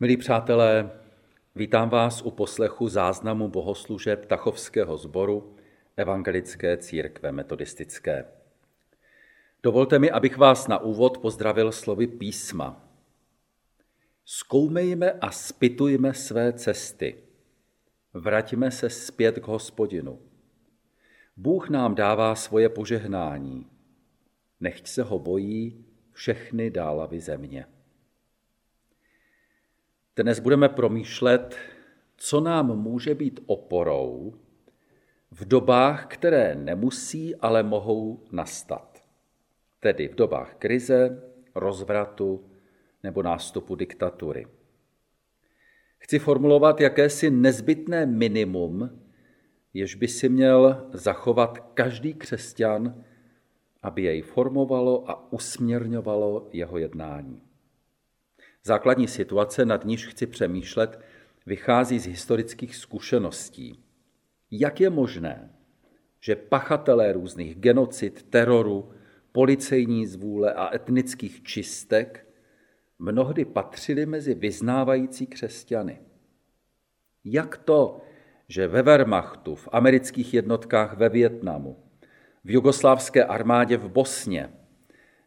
Milí přátelé, vítám vás u poslechu záznamu bohoslužeb Tachovského sboru Evangelické církve metodistické. Dovolte mi, abych vás na úvod pozdravil slovy písma. Zkoumejme a spitujme své cesty. Vraťme se zpět k hospodinu. Bůh nám dává svoje požehnání. Nechť se ho bojí všechny dálavy země. Dnes budeme promýšlet, co nám může být oporou v dobách, které nemusí, ale mohou nastat. Tedy v dobách krize, rozvratu nebo nástupu diktatury. Chci formulovat jakési nezbytné minimum, jež by si měl zachovat každý křesťan, aby jej formovalo a usměrňovalo jeho jednání. Základní situace, nad níž chci přemýšlet, vychází z historických zkušeností. Jak je možné, že pachatelé různých genocid, teroru, policejní zvůle a etnických čistek mnohdy patřili mezi vyznávající křesťany? Jak to, že ve Wehrmachtu, v amerických jednotkách ve Větnamu, v jugoslávské armádě v Bosně,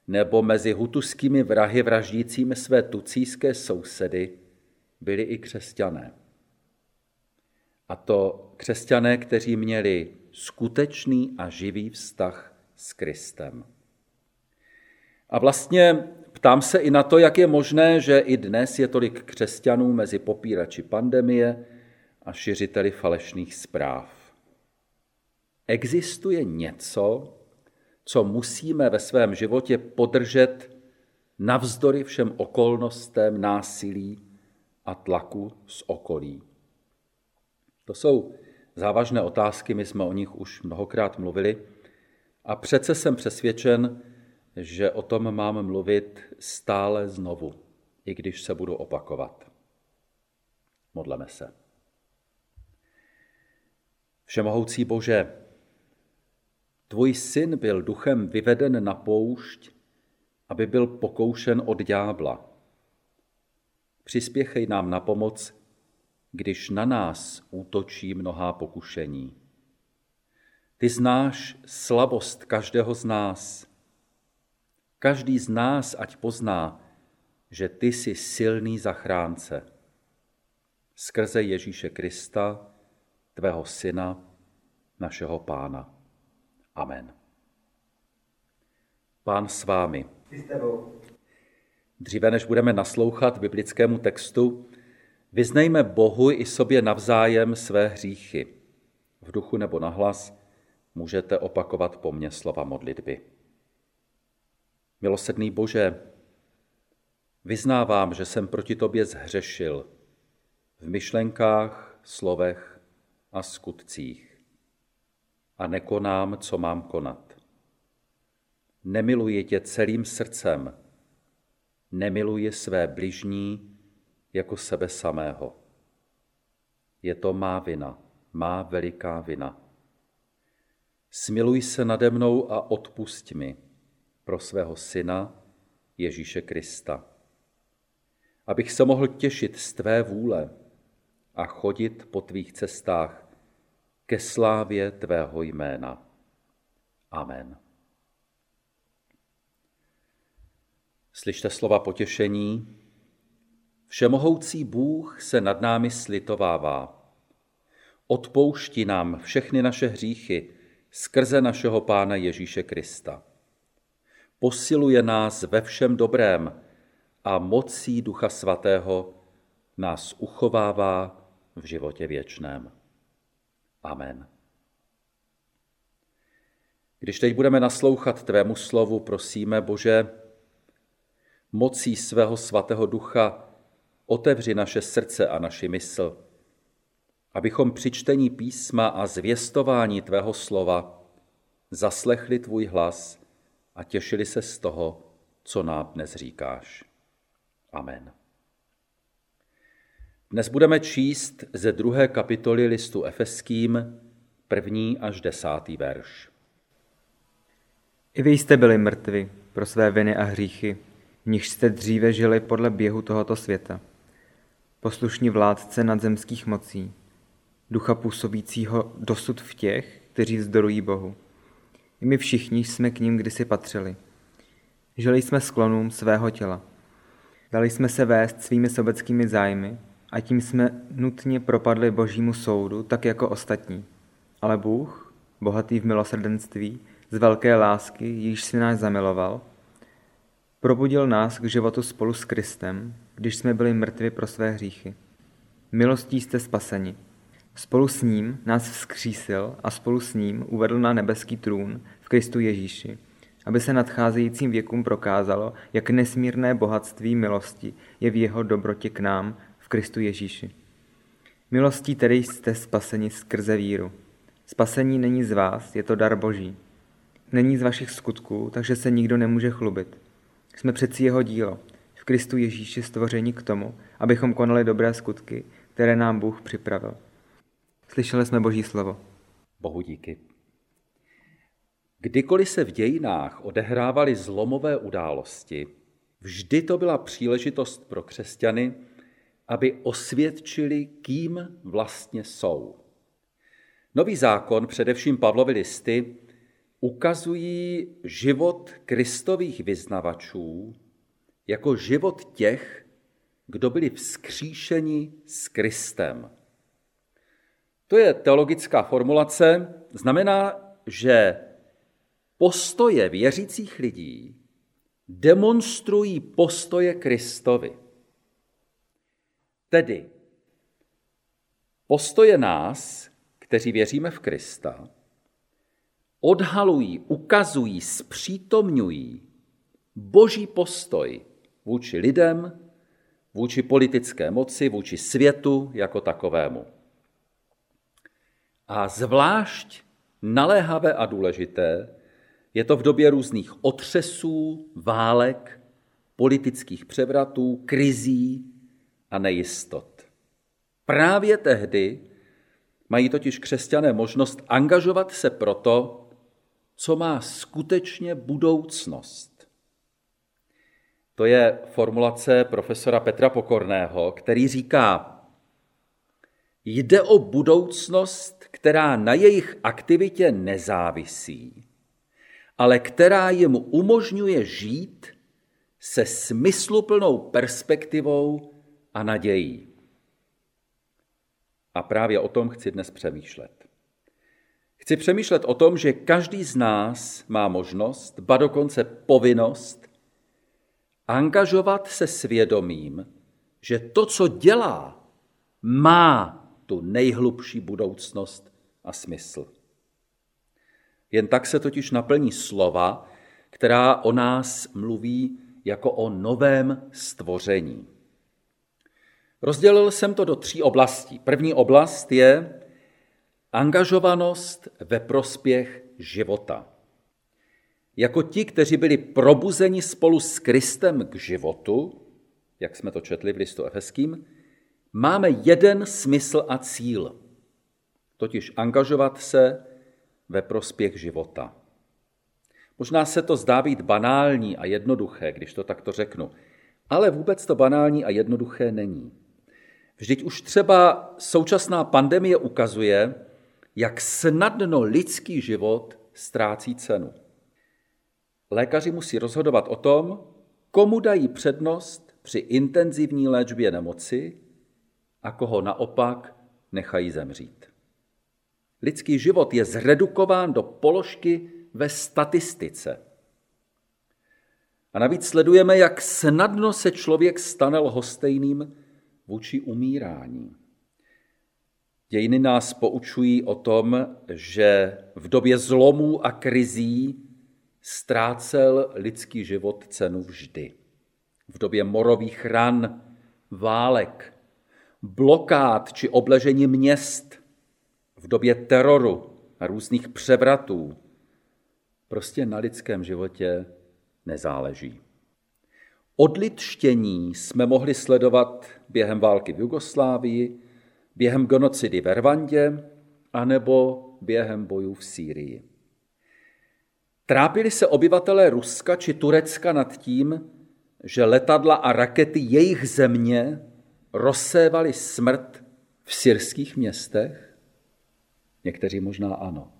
nebo mezi hutuskými vrahy vraždícími své tucíské sousedy byli i křesťané. A to křesťané, kteří měli skutečný a živý vztah s Kristem. A vlastně ptám se i na to, jak je možné, že i dnes je tolik křesťanů mezi popírači pandemie a šiřiteli falešných zpráv. Existuje něco, co musíme ve svém životě podržet navzdory všem okolnostem násilí a tlaku z okolí? To jsou závažné otázky, my jsme o nich už mnohokrát mluvili a přece jsem přesvědčen, že o tom mám mluvit stále znovu, i když se budu opakovat. Modleme se. Všemohoucí Bože, Tvůj syn byl duchem vyveden na poušť, aby byl pokoušen od ďábla. Přispěchej nám na pomoc, když na nás útočí mnohá pokušení. Ty znáš slabost každého z nás. Každý z nás ať pozná, že ty jsi silný zachránce. Skrze Ježíše Krista, tvého syna, našeho pána. Amen. Pán s vámi. Dříve než budeme naslouchat biblickému textu, vyznejme Bohu i sobě navzájem své hříchy. V duchu nebo nahlas můžete opakovat po mně slova modlitby. Milosedný Bože, vyznávám, že jsem proti tobě zhřešil v myšlenkách, slovech a skutcích a nekonám, co mám konat. Nemiluji tě celým srdcem, nemiluji své bližní jako sebe samého. Je to má vina, má veliká vina. Smiluj se nade mnou a odpust mi pro svého syna Ježíše Krista. Abych se mohl těšit z tvé vůle a chodit po tvých cestách ke slávě tvého jména. Amen. Slyšte slova potěšení. Všemohoucí Bůh se nad námi slitovává. Odpouští nám všechny naše hříchy skrze našeho Pána Ježíše Krista. Posiluje nás ve všem dobrém a mocí Ducha Svatého nás uchovává v životě věčném. Amen. Když teď budeme naslouchat tvému slovu, prosíme, Bože, mocí svého svatého ducha otevři naše srdce a naši mysl, abychom při čtení písma a zvěstování tvého slova zaslechli tvůj hlas a těšili se z toho, co nám dnes říkáš. Amen. Dnes budeme číst ze druhé kapitoly listu Efeským, první až desátý verš. I vy jste byli mrtvi pro své viny a hříchy, v jste dříve žili podle běhu tohoto světa. poslušní vládce nadzemských mocí, ducha působícího dosud v těch, kteří vzdorují Bohu. I my všichni jsme k ním kdysi patřili. Žili jsme sklonům svého těla. Dali jsme se vést svými sobeckými zájmy a tím jsme nutně propadli božímu soudu, tak jako ostatní. Ale Bůh, bohatý v milosrdenství, z velké lásky, již si nás zamiloval, probudil nás k životu spolu s Kristem, když jsme byli mrtvi pro své hříchy. Milostí jste spaseni. Spolu s ním nás vzkřísil a spolu s ním uvedl na nebeský trůn v Kristu Ježíši, aby se nadcházejícím věkům prokázalo, jak nesmírné bohatství milosti je v jeho dobrotě k nám Kristu Ježíši. Milostí tedy jste spaseni skrze víru. Spasení není z vás, je to dar Boží. Není z vašich skutků, takže se nikdo nemůže chlubit. Jsme přeci jeho dílo, v Kristu Ježíši stvoření k tomu, abychom konali dobré skutky, které nám Bůh připravil. Slyšeli jsme Boží slovo. Bohu díky. Kdykoliv se v dějinách odehrávaly zlomové události, vždy to byla příležitost pro křesťany, aby osvědčili, kým vlastně jsou. Nový zákon, především Pavlovy listy, ukazují život kristových vyznavačů jako život těch, kdo byli vzkříšeni s Kristem. To je teologická formulace, znamená, že postoje věřících lidí demonstrují postoje Kristovi. Tedy postoje nás, kteří věříme v Krista, odhalují, ukazují, zpřítomňují boží postoj vůči lidem, vůči politické moci, vůči světu jako takovému. A zvlášť naléhavé a důležité je to v době různých otřesů, válek, politických převratů, krizí a nejistot. Právě tehdy mají totiž křesťané možnost angažovat se proto, co má skutečně budoucnost. To je formulace profesora Petra Pokorného, který říká, jde o budoucnost, která na jejich aktivitě nezávisí, ale která jim umožňuje žít se smysluplnou perspektivou a nadějí. A právě o tom chci dnes přemýšlet. Chci přemýšlet o tom, že každý z nás má možnost, ba dokonce povinnost, angažovat se svědomím, že to, co dělá, má tu nejhlubší budoucnost a smysl. Jen tak se totiž naplní slova, která o nás mluví jako o novém stvoření. Rozdělil jsem to do tří oblastí. První oblast je angažovanost ve prospěch života. Jako ti, kteří byli probuzeni spolu s Kristem k životu, jak jsme to četli v listu Efeským, máme jeden smysl a cíl, totiž angažovat se ve prospěch života. Možná se to zdá být banální a jednoduché, když to takto řeknu, ale vůbec to banální a jednoduché není. Vždyť už třeba současná pandemie ukazuje, jak snadno lidský život ztrácí cenu. Lékaři musí rozhodovat o tom, komu dají přednost při intenzivní léčbě nemoci a koho naopak nechají zemřít. Lidský život je zredukován do položky ve statistice. A navíc sledujeme, jak snadno se člověk stane lhostejným vůči umírání. Dějiny nás poučují o tom, že v době zlomů a krizí ztrácel lidský život cenu vždy. V době morových ran, válek, blokád či obležení měst, v době teroru a různých převratů, prostě na lidském životě nezáleží. Odličtění jsme mohli sledovat během války v Jugoslávii, během genocidy ve Rwandě anebo během bojů v Sýrii. Trápili se obyvatelé Ruska či Turecka nad tím, že letadla a rakety jejich země rozsévali smrt v syrských městech? Někteří možná ano,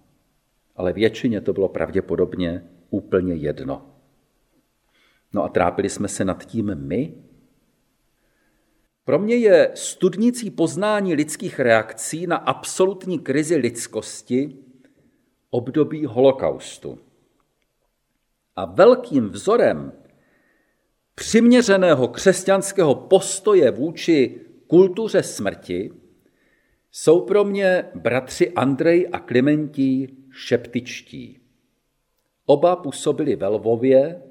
ale většině to bylo pravděpodobně úplně jedno. No a trápili jsme se nad tím my? Pro mě je studnicí poznání lidských reakcí na absolutní krizi lidskosti období holokaustu. A velkým vzorem přiměřeného křesťanského postoje vůči kultuře smrti jsou pro mě bratři Andrej a Klimentí Šeptičtí. Oba působili ve Lvově,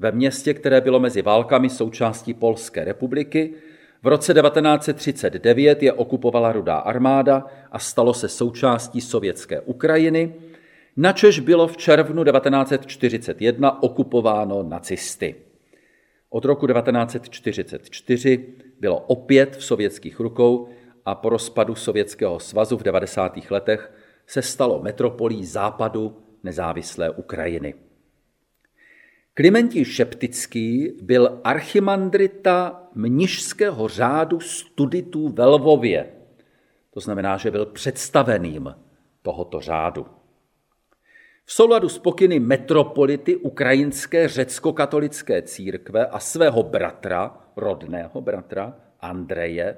ve městě, které bylo mezi válkami součástí Polské republiky. V roce 1939 je okupovala rudá armáda a stalo se součástí sovětské Ukrajiny, načež bylo v červnu 1941 okupováno nacisty. Od roku 1944 bylo opět v sovětských rukou a po rozpadu Sovětského svazu v 90. letech se stalo metropolí západu nezávislé Ukrajiny. Klimentí Šeptický byl archimandrita mnižského řádu studitů ve Lvově. To znamená, že byl představeným tohoto řádu. V souladu s pokyny metropolity ukrajinské řecko-katolické církve a svého bratra, rodného bratra Andreje,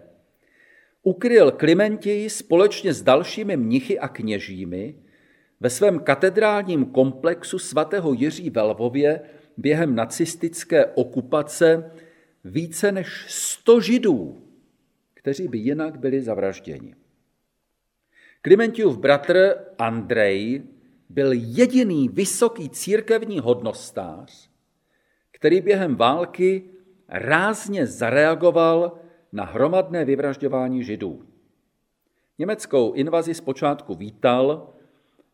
ukryl Klimentěji společně s dalšími mnichy a kněžími ve svém katedrálním komplexu svatého Jiří ve Lvově během nacistické okupace více než 100 židů, kteří by jinak byli zavražděni. Klimentiův bratr Andrej byl jediný vysoký církevní hodnostář, který během války rázně zareagoval na hromadné vyvražďování židů. Německou invazi zpočátku vítal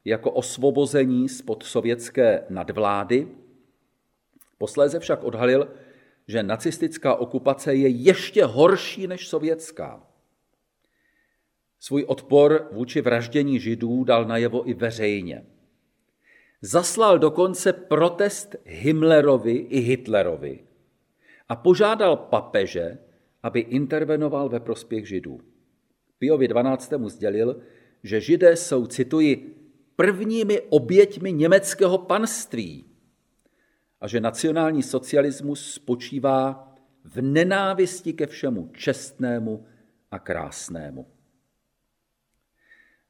jako osvobození spod sovětské nadvlády, posléze však odhalil, že nacistická okupace je ještě horší než sovětská. Svůj odpor vůči vraždění židů dal najevo i veřejně. Zaslal dokonce protest Himmlerovi i Hitlerovi a požádal papeže, aby intervenoval ve prospěch židů. Piovi 12. sdělil, že židé jsou, cituji, prvními oběťmi německého panství a že nacionální socialismus spočívá v nenávisti ke všemu čestnému a krásnému.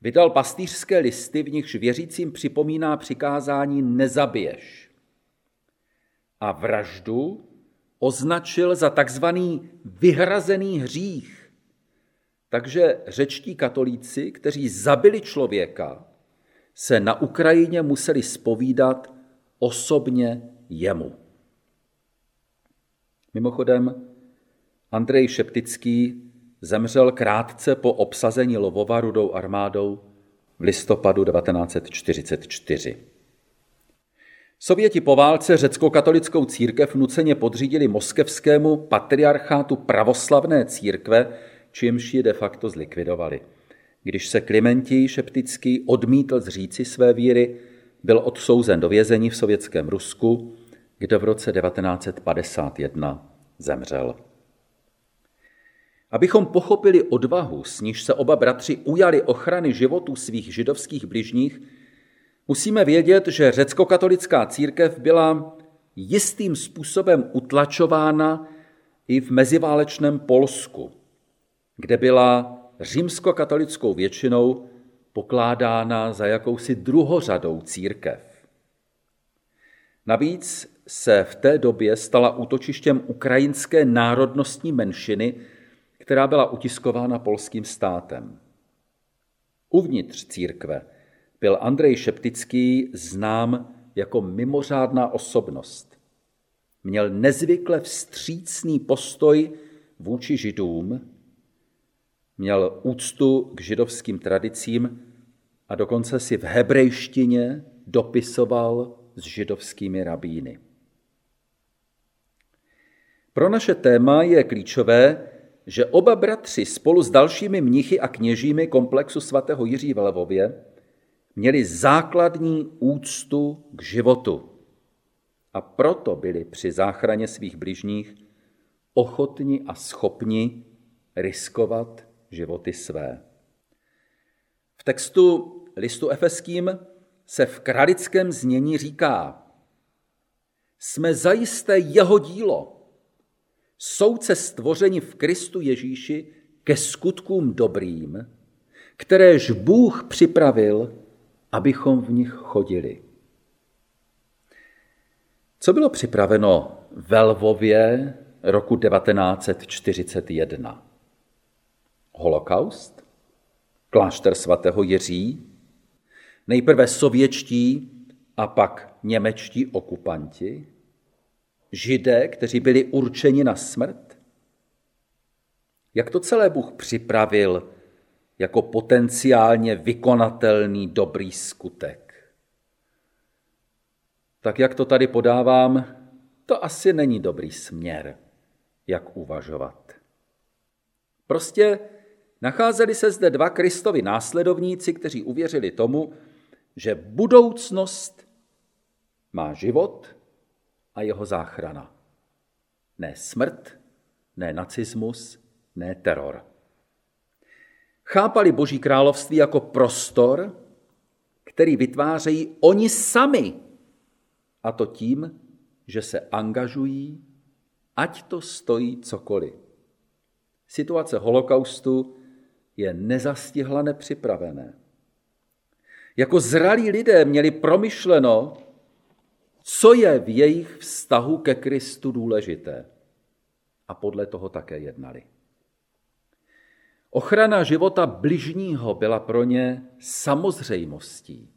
Vydal pastýřské listy, v nichž věřícím připomíná přikázání nezabiješ. A vraždu označil za takzvaný vyhrazený hřích. Takže řečtí katolíci, kteří zabili člověka, se na Ukrajině museli spovídat osobně jemu. Mimochodem, Andrej Šeptický zemřel krátce po obsazení Lovova rudou armádou v listopadu 1944. Sověti po válce řecko-katolickou církev nuceně podřídili moskevskému patriarchátu pravoslavné církve, čímž ji de facto zlikvidovali. Když se Klimentí Šeptický odmítl zříci své víry, byl odsouzen do vězení v sovětském Rusku, kde v roce 1951 zemřel. Abychom pochopili odvahu, s níž se oba bratři ujali ochrany životů svých židovských bližních, musíme vědět, že řecko-katolická církev byla jistým způsobem utlačována i v meziválečném Polsku, kde byla římskokatolickou většinou pokládána za jakousi druhořadou církev. Navíc se v té době stala útočištěm ukrajinské národnostní menšiny, která byla utiskována polským státem. Uvnitř církve byl Andrej Šeptický znám jako mimořádná osobnost. Měl nezvykle vstřícný postoj vůči židům, měl úctu k židovským tradicím a dokonce si v hebrejštině dopisoval s židovskými rabíny. Pro naše téma je klíčové, že oba bratři spolu s dalšími mnichy a kněžími komplexu svatého Jiří v Levově měli základní úctu k životu a proto byli při záchraně svých bližních ochotni a schopni riskovat životy své. V textu listu efeským se v kralickém znění říká, jsme zajisté jeho dílo, souce stvoření v Kristu Ježíši ke skutkům dobrým, kteréž Bůh připravil, abychom v nich chodili. Co bylo připraveno ve Lvově roku 1941? Holokaust? Klášter svatého Jiří? Nejprve sovětští a pak němečtí okupanti? Židé, kteří byli určeni na smrt? Jak to celé Bůh připravil jako potenciálně vykonatelný dobrý skutek? Tak jak to tady podávám, to asi není dobrý směr, jak uvažovat. Prostě nacházeli se zde dva Kristovi následovníci, kteří uvěřili tomu, že budoucnost má život a jeho záchrana. Ne smrt, ne nacismus, ne teror. Chápali Boží království jako prostor, který vytvářejí oni sami. A to tím, že se angažují, ať to stojí cokoliv. Situace holokaustu je nezastihla nepřipravené. Jako zralí lidé měli promyšleno, co je v jejich vztahu ke Kristu důležité. A podle toho také jednali. Ochrana života bližního byla pro ně samozřejmostí.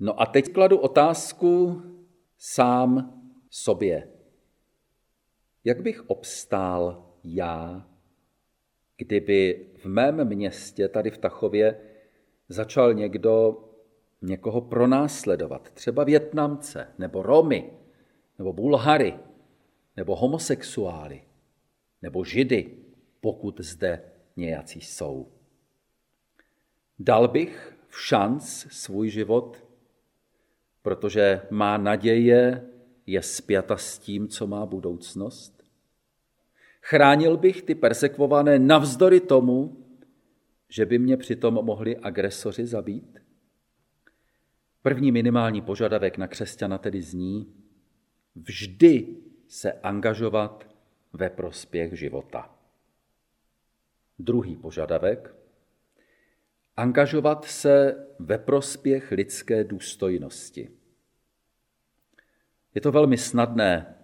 No a teď kladu otázku sám sobě. Jak bych obstál já, kdyby v mém městě, tady v Tachově, začal někdo někoho pronásledovat, třeba Větnamce, nebo Romy, nebo Bulhary, nebo homosexuály, nebo Židy, pokud zde nějací jsou. Dal bych v šanc svůj život, protože má naděje je spjata s tím, co má budoucnost? Chránil bych ty persekvované navzdory tomu, že by mě přitom mohli agresoři zabít? První minimální požadavek na křesťana tedy zní vždy se angažovat ve prospěch života. Druhý požadavek angažovat se ve prospěch lidské důstojnosti. Je to velmi snadné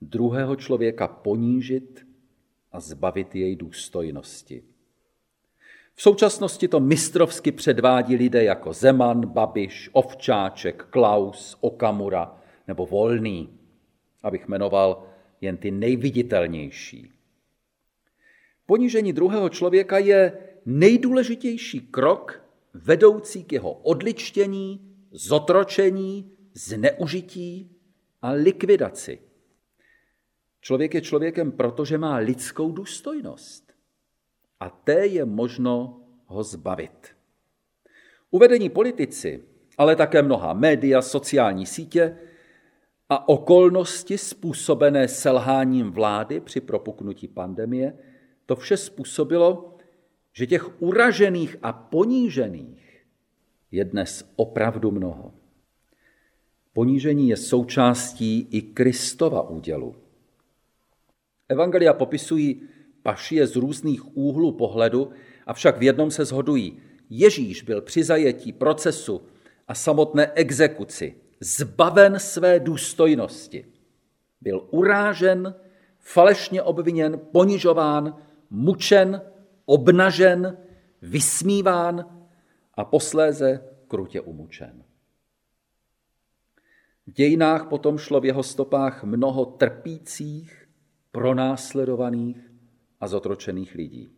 druhého člověka ponížit a zbavit jej důstojnosti. V současnosti to mistrovsky předvádí lidé jako Zeman, Babiš, Ovčáček, Klaus, Okamura nebo Volný, abych jmenoval jen ty nejviditelnější. Ponížení druhého člověka je nejdůležitější krok vedoucí k jeho odličtění, zotročení, zneužití a likvidaci. Člověk je člověkem, protože má lidskou důstojnost. A té je možno ho zbavit. Uvedení politici, ale také mnoha média, sociální sítě a okolnosti způsobené selháním vlády při propuknutí pandemie, to vše způsobilo, že těch uražených a ponížených je dnes opravdu mnoho. Ponížení je součástí i Kristova údělu. Evangelia popisují pašie z různých úhlů pohledu, avšak v jednom se shodují. Ježíš byl při zajetí procesu a samotné exekuci zbaven své důstojnosti. Byl urážen, falešně obviněn, ponižován, mučen, obnažen, vysmíván a posléze krutě umučen. V dějinách potom šlo v jeho stopách mnoho trpících, pronásledovaných a zotročených lidí.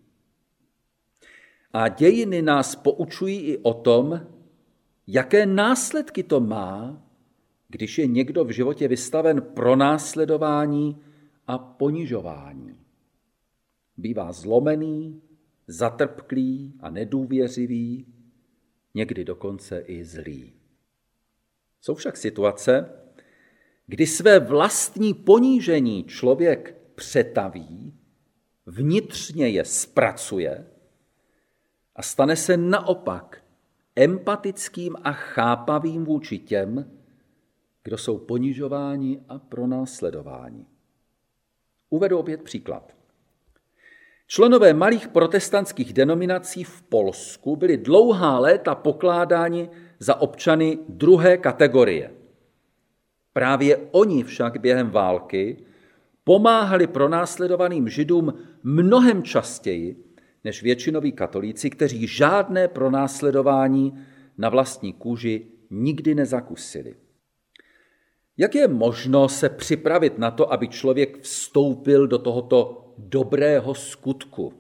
A dějiny nás poučují i o tom, jaké následky to má, když je někdo v životě vystaven pronásledování a ponižování. Bývá zlomený, zatrpklý a nedůvěřivý, někdy dokonce i zlý. Jsou však situace, kdy své vlastní ponížení člověk přetaví vnitřně je zpracuje a stane se naopak empatickým a chápavým vůči těm, kdo jsou ponižováni a pronásledováni. Uvedu opět příklad. Členové malých protestantských denominací v Polsku byli dlouhá léta pokládáni za občany druhé kategorie. Právě oni však během války pomáhali pronásledovaným židům mnohem častěji než většinoví katolíci, kteří žádné pronásledování na vlastní kůži nikdy nezakusili. Jak je možno se připravit na to, aby člověk vstoupil do tohoto dobrého skutku?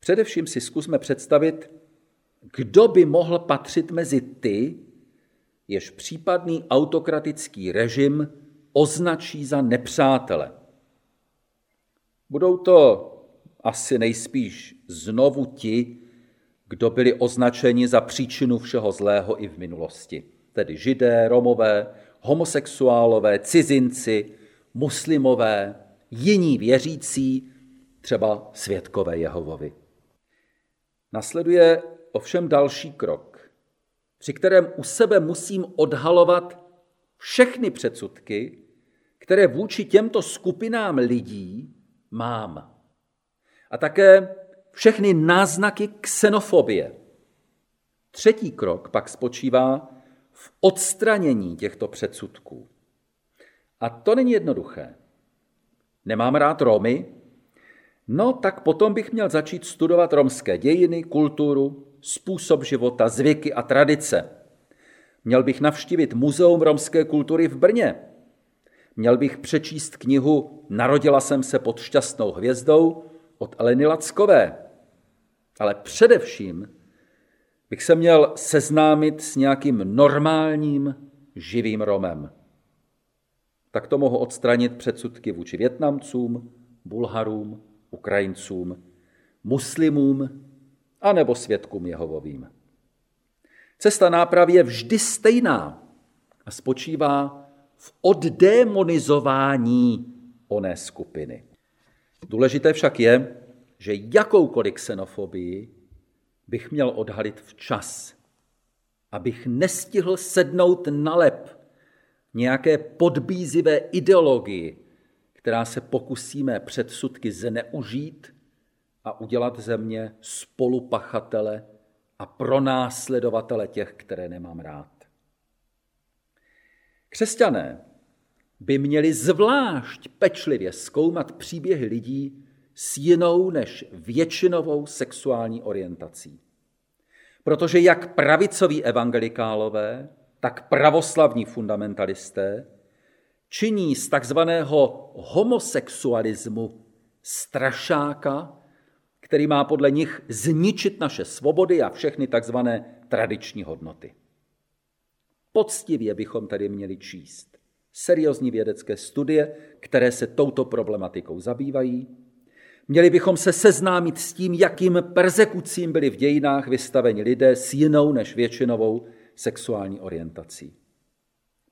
Především si zkusme představit, kdo by mohl patřit mezi ty, jež případný autokratický režim označí za nepřátele. Budou to asi nejspíš znovu ti, kdo byli označeni za příčinu všeho zlého i v minulosti. Tedy židé, romové, homosexuálové, cizinci, muslimové, jiní věřící, třeba světkové Jehovovi. Nasleduje ovšem další krok, při kterém u sebe musím odhalovat všechny předsudky, které vůči těmto skupinám lidí mám a také všechny náznaky xenofobie. Třetí krok pak spočívá v odstranění těchto předsudků. A to není jednoduché. Nemám rád Romy? No, tak potom bych měl začít studovat romské dějiny, kulturu, způsob života, zvyky a tradice. Měl bych navštívit Muzeum romské kultury v Brně. Měl bych přečíst knihu Narodila jsem se pod šťastnou hvězdou od Aleny Lackové. Ale především bych se měl seznámit s nějakým normálním živým Romem. Tak to mohu odstranit předsudky vůči Větnamcům, Bulharům, Ukrajincům, muslimům a nebo svědkům Jehovovým. Cesta nápravy je vždy stejná a spočívá v oddemonizování oné skupiny. Důležité však je, že jakoukoliv xenofobii bych měl odhalit včas, abych nestihl sednout na lep nějaké podbízivé ideologii, která se pokusíme předsudky zneužít a udělat ze mě spolupachatele a pronásledovatele těch, které nemám rád. Křesťané by měli zvlášť pečlivě zkoumat příběhy lidí s jinou než většinovou sexuální orientací. Protože jak pravicoví evangelikálové, tak pravoslavní fundamentalisté činí z takzvaného homosexualismu strašáka, který má podle nich zničit naše svobody a všechny takzvané tradiční hodnoty. Poctivě bychom tedy měli číst seriózní vědecké studie, které se touto problematikou zabývají. Měli bychom se seznámit s tím, jakým persekucím byli v dějinách vystaveni lidé s jinou než většinovou sexuální orientací.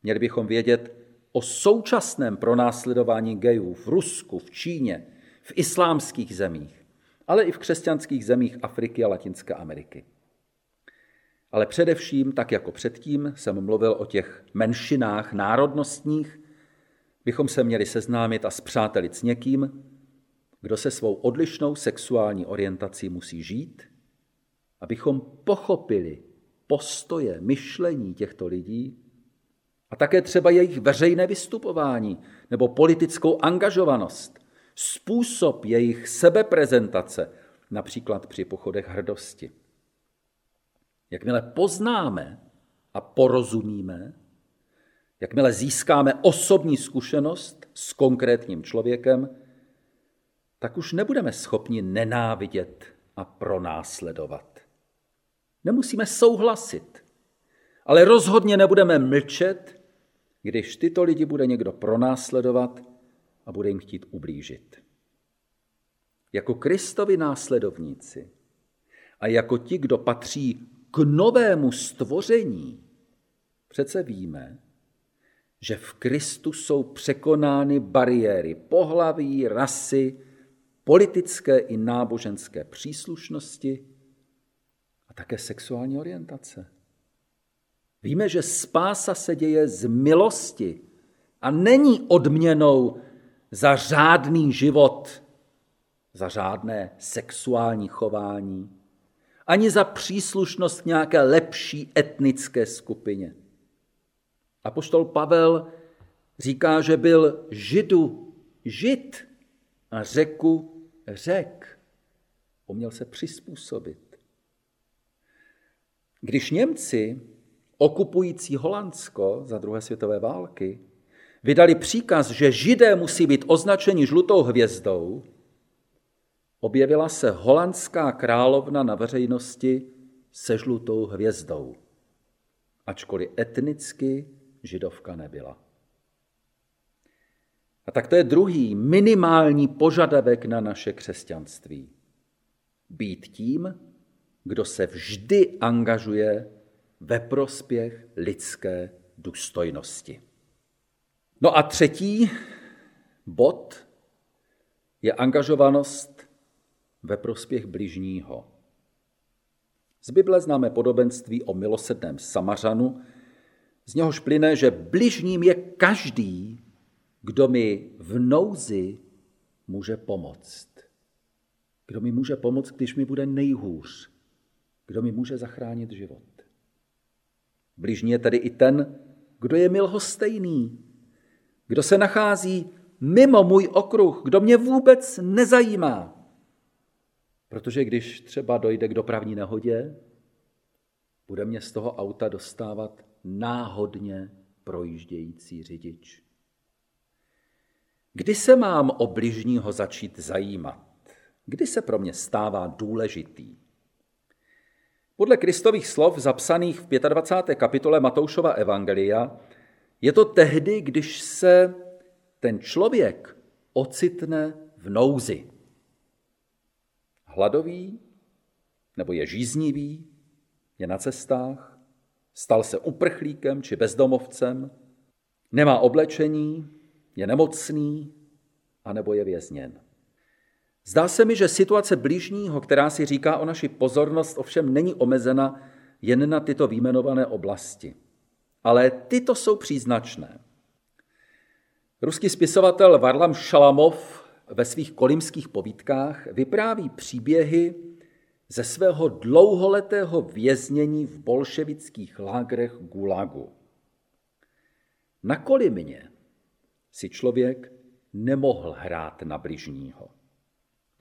Měli bychom vědět o současném pronásledování gejů v Rusku, v Číně, v islámských zemích, ale i v křesťanských zemích Afriky a Latinské Ameriky. Ale především, tak jako předtím jsem mluvil o těch menšinách národnostních, bychom se měli seznámit a zpřátelit s někým, kdo se svou odlišnou sexuální orientací musí žít, abychom pochopili postoje, myšlení těchto lidí a také třeba jejich veřejné vystupování nebo politickou angažovanost, způsob jejich sebeprezentace, například při pochodech hrdosti. Jakmile poznáme a porozumíme, jakmile získáme osobní zkušenost s konkrétním člověkem, tak už nebudeme schopni nenávidět a pronásledovat. Nemusíme souhlasit, ale rozhodně nebudeme mlčet, když tyto lidi bude někdo pronásledovat a bude jim chtít ublížit. Jako Kristovi následovníci a jako ti, kdo patří k novému stvoření, přece víme, že v Kristu jsou překonány bariéry pohlaví, rasy, politické i náboženské příslušnosti a také sexuální orientace. Víme, že spása se děje z milosti a není odměnou za řádný život, za řádné sexuální chování, ani za příslušnost k nějaké lepší etnické skupině. A poštol Pavel říká, že byl židu žid a řeku řek. Uměl se přizpůsobit. Když Němci, okupující Holandsko za druhé světové války, vydali příkaz, že židé musí být označeni žlutou hvězdou, objevila se holandská královna na veřejnosti se žlutou hvězdou, ačkoliv etnicky židovka nebyla. A tak to je druhý minimální požadavek na naše křesťanství. Být tím, kdo se vždy angažuje ve prospěch lidské důstojnosti. No a třetí bod je angažovanost ve prospěch bližního. Z Bible známe podobenství o milosedném Samařanu, z něhož plyne, že bližním je každý, kdo mi v nouzi může pomoct. Kdo mi může pomoct, když mi bude nejhůř. Kdo mi může zachránit život. Bližní je tedy i ten, kdo je milhostejný, kdo se nachází mimo můj okruh, kdo mě vůbec nezajímá. Protože když třeba dojde k dopravní nehodě, bude mě z toho auta dostávat náhodně projíždějící řidič. Kdy se mám o bližního začít zajímat? Kdy se pro mě stává důležitý? Podle Kristových slov zapsaných v 25. kapitole Matoušova Evangelia je to tehdy, když se ten člověk ocitne v nouzi. Hladový nebo je žíznivý, je na cestách, stal se uprchlíkem či bezdomovcem, nemá oblečení, je nemocný, anebo je vězněn. Zdá se mi, že situace blížního, která si říká o naši pozornost, ovšem není omezena jen na tyto výjmenované oblasti. Ale tyto jsou příznačné. Ruský spisovatel Varlam Šalamov ve svých kolimských povídkách vypráví příběhy ze svého dlouholetého věznění v bolševických lágrech Gulagu. Na Kolimě si člověk nemohl hrát na bližního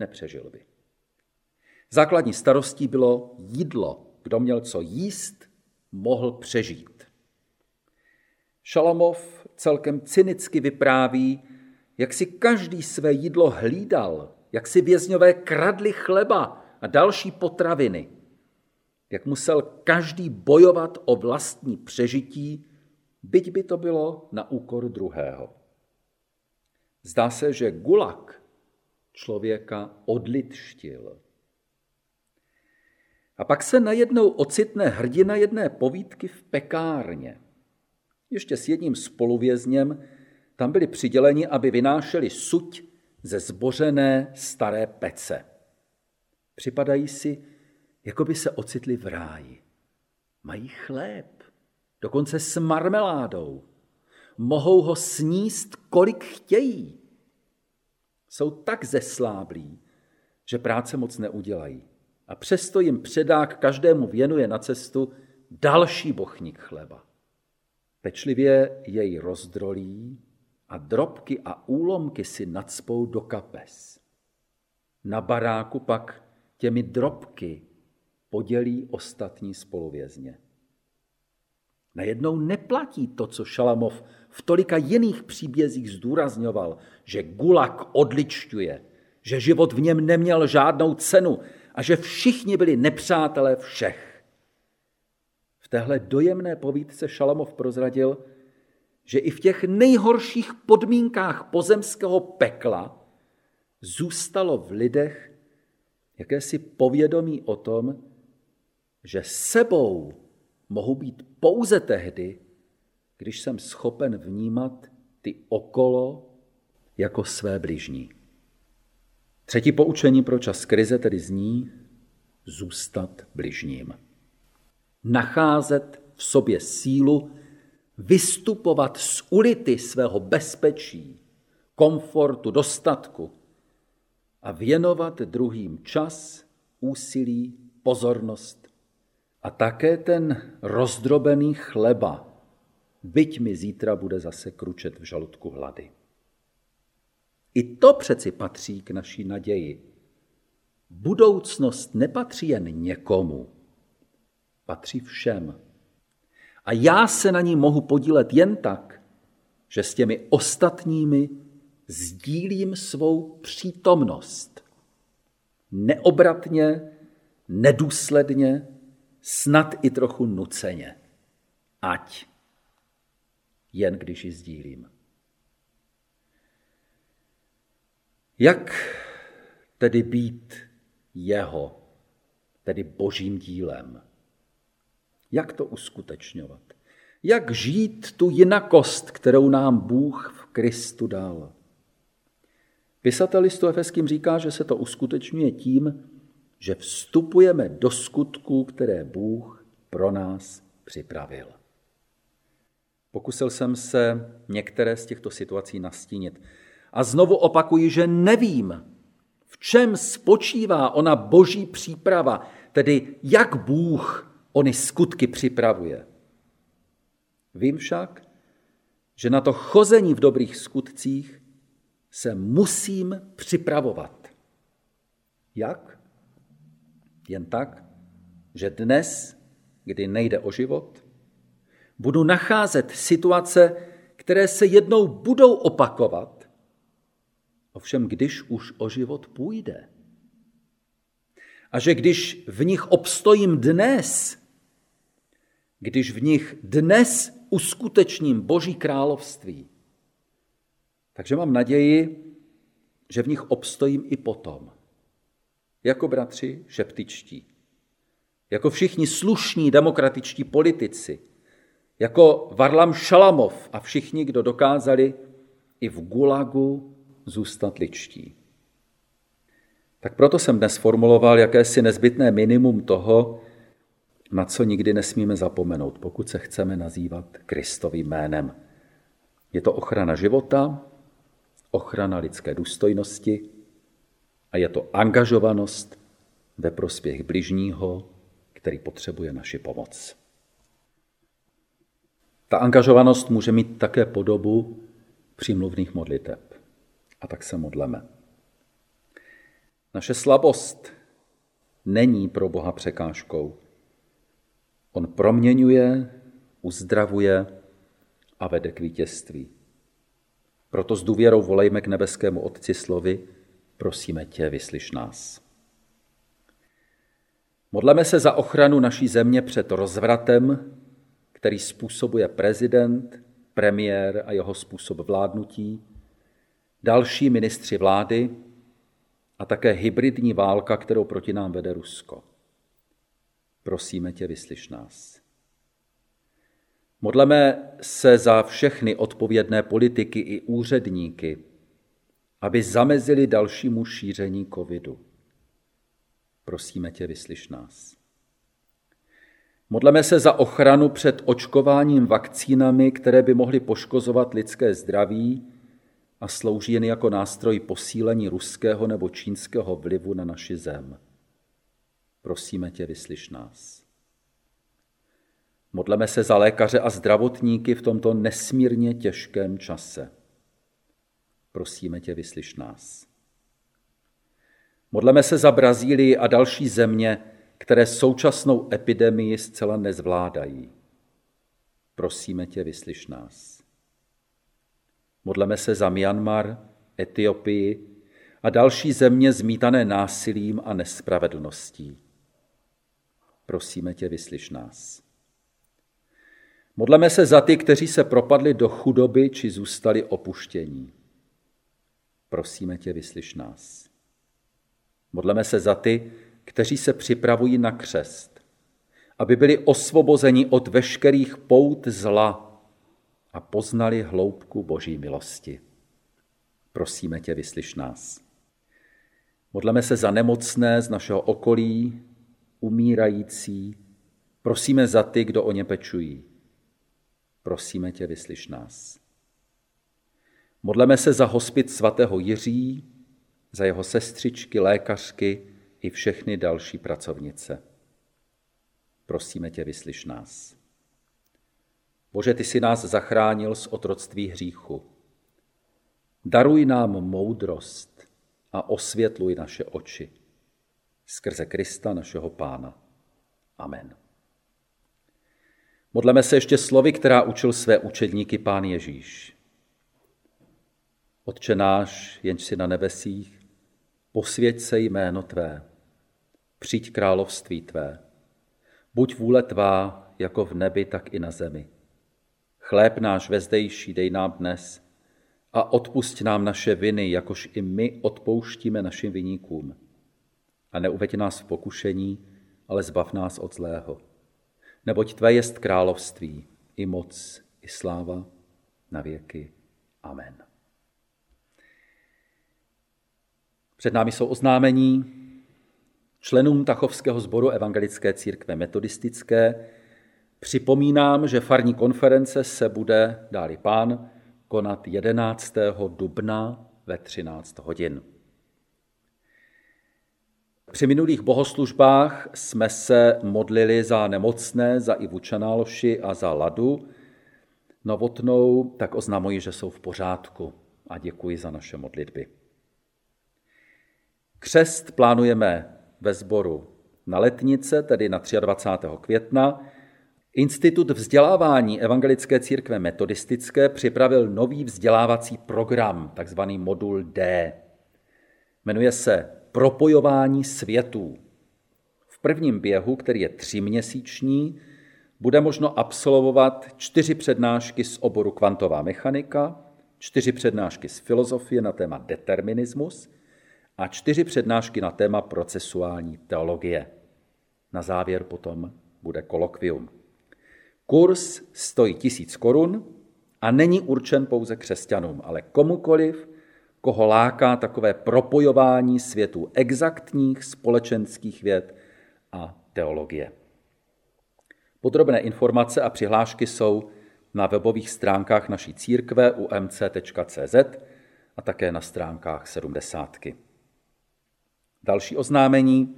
nepřežil by. Základní starostí bylo jídlo. Kdo měl co jíst, mohl přežít. Šalamov celkem cynicky vypráví, jak si každý své jídlo hlídal, jak si vězňové kradli chleba a další potraviny, jak musel každý bojovat o vlastní přežití, byť by to bylo na úkor druhého. Zdá se, že Gulag člověka odlitštil. A pak se najednou ocitne hrdina jedné povídky v pekárně. Ještě s jedním spoluvězněm tam byli přiděleni, aby vynášeli suť ze zbořené staré pece. Připadají si, jako by se ocitli v ráji. Mají chléb, dokonce s marmeládou. Mohou ho sníst, kolik chtějí jsou tak zesláblí, že práce moc neudělají. A přesto jim předák každému věnuje na cestu další bochník chleba. Pečlivě jej rozdrolí a drobky a úlomky si nadspou do kapes. Na baráku pak těmi drobky podělí ostatní spoluvězně. Najednou neplatí to, co Šalamov v tolika jiných příbězích zdůrazňoval, že Gulag odličťuje, že život v něm neměl žádnou cenu a že všichni byli nepřátelé všech. V téhle dojemné povídce Šalamov prozradil, že i v těch nejhorších podmínkách pozemského pekla zůstalo v lidech jakési povědomí o tom, že sebou mohu být pouze tehdy, když jsem schopen vnímat ty okolo jako své bližní. Třetí poučení pro čas krize tedy zní zůstat bližním. Nacházet v sobě sílu, vystupovat z ulity svého bezpečí, komfortu, dostatku a věnovat druhým čas, úsilí, pozornost a také ten rozdrobený chleba, byť mi zítra bude zase kručet v žaludku hlady. I to přeci patří k naší naději. Budoucnost nepatří jen někomu, patří všem. A já se na ní mohu podílet jen tak, že s těmi ostatními sdílím svou přítomnost. Neobratně, nedůsledně, snad i trochu nuceně. Ať. Jen když ji sdílím. Jak tedy být jeho, tedy božím dílem? Jak to uskutečňovat? Jak žít tu jinakost, kterou nám Bůh v Kristu dal? Pisatel listu Efeským říká, že se to uskutečňuje tím, že vstupujeme do skutků, které Bůh pro nás připravil. Pokusil jsem se některé z těchto situací nastínit. A znovu opakuji, že nevím, v čem spočívá ona boží příprava, tedy jak Bůh ony skutky připravuje. Vím však, že na to chození v dobrých skutcích se musím připravovat. Jak? Jen tak, že dnes, kdy nejde o život, budu nacházet situace, které se jednou budou opakovat, ovšem když už o život půjde. A že když v nich obstojím dnes, když v nich dnes uskutečním Boží království, takže mám naději, že v nich obstojím i potom. Jako bratři šeptičtí, jako všichni slušní demokratičtí politici, jako Varlam Šalamov a všichni, kdo dokázali i v Gulagu zůstat ličtí. Tak proto jsem dnes formuloval jakési nezbytné minimum toho, na co nikdy nesmíme zapomenout, pokud se chceme nazývat Kristovým jménem. Je to ochrana života, ochrana lidské důstojnosti a je to angažovanost ve prospěch bližního, který potřebuje naši pomoc. Ta angažovanost může mít také podobu přímluvných modliteb. A tak se modleme. Naše slabost není pro Boha překážkou. On proměňuje, uzdravuje a vede k vítězství. Proto s důvěrou volejme k nebeskému Otci slovy, prosíme tě, vyslyš nás. Modleme se za ochranu naší země před rozvratem, který způsobuje prezident, premiér a jeho způsob vládnutí, další ministři vlády a také hybridní válka, kterou proti nám vede Rusko. Prosíme tě, vyslyš nás. Modleme se za všechny odpovědné politiky i úředníky, aby zamezili dalšímu šíření covidu. Prosíme tě, vyslyš nás. Modleme se za ochranu před očkováním vakcínami, které by mohly poškozovat lidské zdraví a slouží jen jako nástroj posílení ruského nebo čínského vlivu na naši zem. Prosíme tě, vyslyš nás. Modleme se za lékaře a zdravotníky v tomto nesmírně těžkém čase. Prosíme tě, vyslyš nás. Modleme se za Brazílii a další země, které současnou epidemii zcela nezvládají. Prosíme tě, vyslyš nás. Modleme se za Myanmar, Etiopii a další země zmítané násilím a nespravedlností. Prosíme tě, vyslyš nás. Modleme se za ty, kteří se propadli do chudoby či zůstali opuštění. Prosíme tě, vyslyš nás. Modleme se za ty, kteří se připravují na křest, aby byli osvobozeni od veškerých pout zla a poznali hloubku Boží milosti. Prosíme tě, vyslyš nás. Modleme se za nemocné z našeho okolí, umírající, prosíme za ty, kdo o ně pečují. Prosíme tě, vyslyš nás. Modleme se za hospit svatého Jiří, za jeho sestřičky, lékařky i všechny další pracovnice. Prosíme tě, vyslyš nás. Bože, ty jsi nás zachránil z otroctví hříchu. Daruj nám moudrost a osvětluj naše oči. Skrze Krista, našeho Pána. Amen. Modleme se ještě slovy, která učil své učedníky Pán Ježíš. Otče náš, jenž si na nebesích, posvěť se jméno Tvé, přijď království Tvé, buď vůle Tvá, jako v nebi, tak i na zemi. Chléb náš vezdejší dej nám dnes a odpusť nám naše viny, jakož i my odpouštíme našim viníkům. A neuveď nás v pokušení, ale zbav nás od zlého. Neboť Tvé jest království, i moc, i sláva na věky. Amen. Před námi jsou oznámení členům Tachovského sboru Evangelické církve metodistické. Připomínám, že farní konference se bude, dáli pán, konat 11. dubna ve 13 hodin. Při minulých bohoslužbách jsme se modlili za nemocné, za Ivu Čanáloši a za Ladu Novotnou, tak oznamuji, že jsou v pořádku a děkuji za naše modlitby. Křest plánujeme ve sboru na letnice, tedy na 23. května. Institut vzdělávání Evangelické církve metodistické připravil nový vzdělávací program, takzvaný modul D. Jmenuje se Propojování světů. V prvním běhu, který je tříměsíční, bude možno absolvovat čtyři přednášky z oboru kvantová mechanika, čtyři přednášky z filozofie na téma determinismus – a čtyři přednášky na téma procesuální teologie. Na závěr potom bude kolokvium. Kurs stojí tisíc korun a není určen pouze křesťanům, ale komukoliv, koho láká takové propojování světů exaktních, společenských věd a teologie. Podrobné informace a přihlášky jsou na webových stránkách naší církve umc.cz a také na stránkách sedmdesátky. Další oznámení.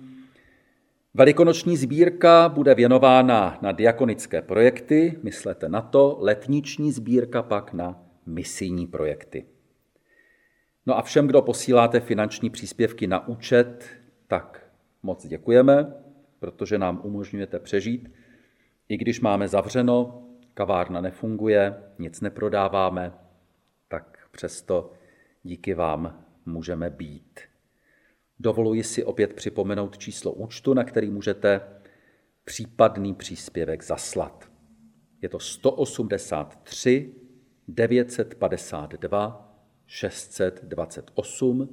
Velikonoční sbírka bude věnována na diakonické projekty, myslete na to, letniční sbírka pak na misijní projekty. No a všem, kdo posíláte finanční příspěvky na účet, tak moc děkujeme, protože nám umožňujete přežít. I když máme zavřeno, kavárna nefunguje, nic neprodáváme, tak přesto díky vám můžeme být. Dovoluji si opět připomenout číslo účtu, na který můžete případný příspěvek zaslat. Je to 183 952 628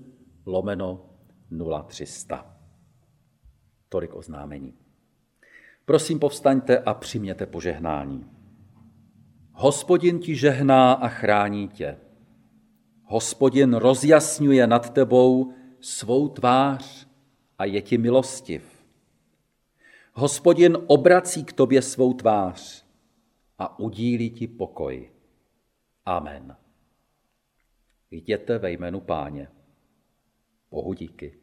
lomeno 0300. Tolik oznámení. Prosím, povstaňte a přijměte požehnání. Hospodin ti žehná a chrání tě. Hospodin rozjasňuje nad tebou svou tvář a je ti milostiv. Hospodin obrací k tobě svou tvář a udílí ti pokoj. Amen. Jděte ve jménu páně. Bohu díky.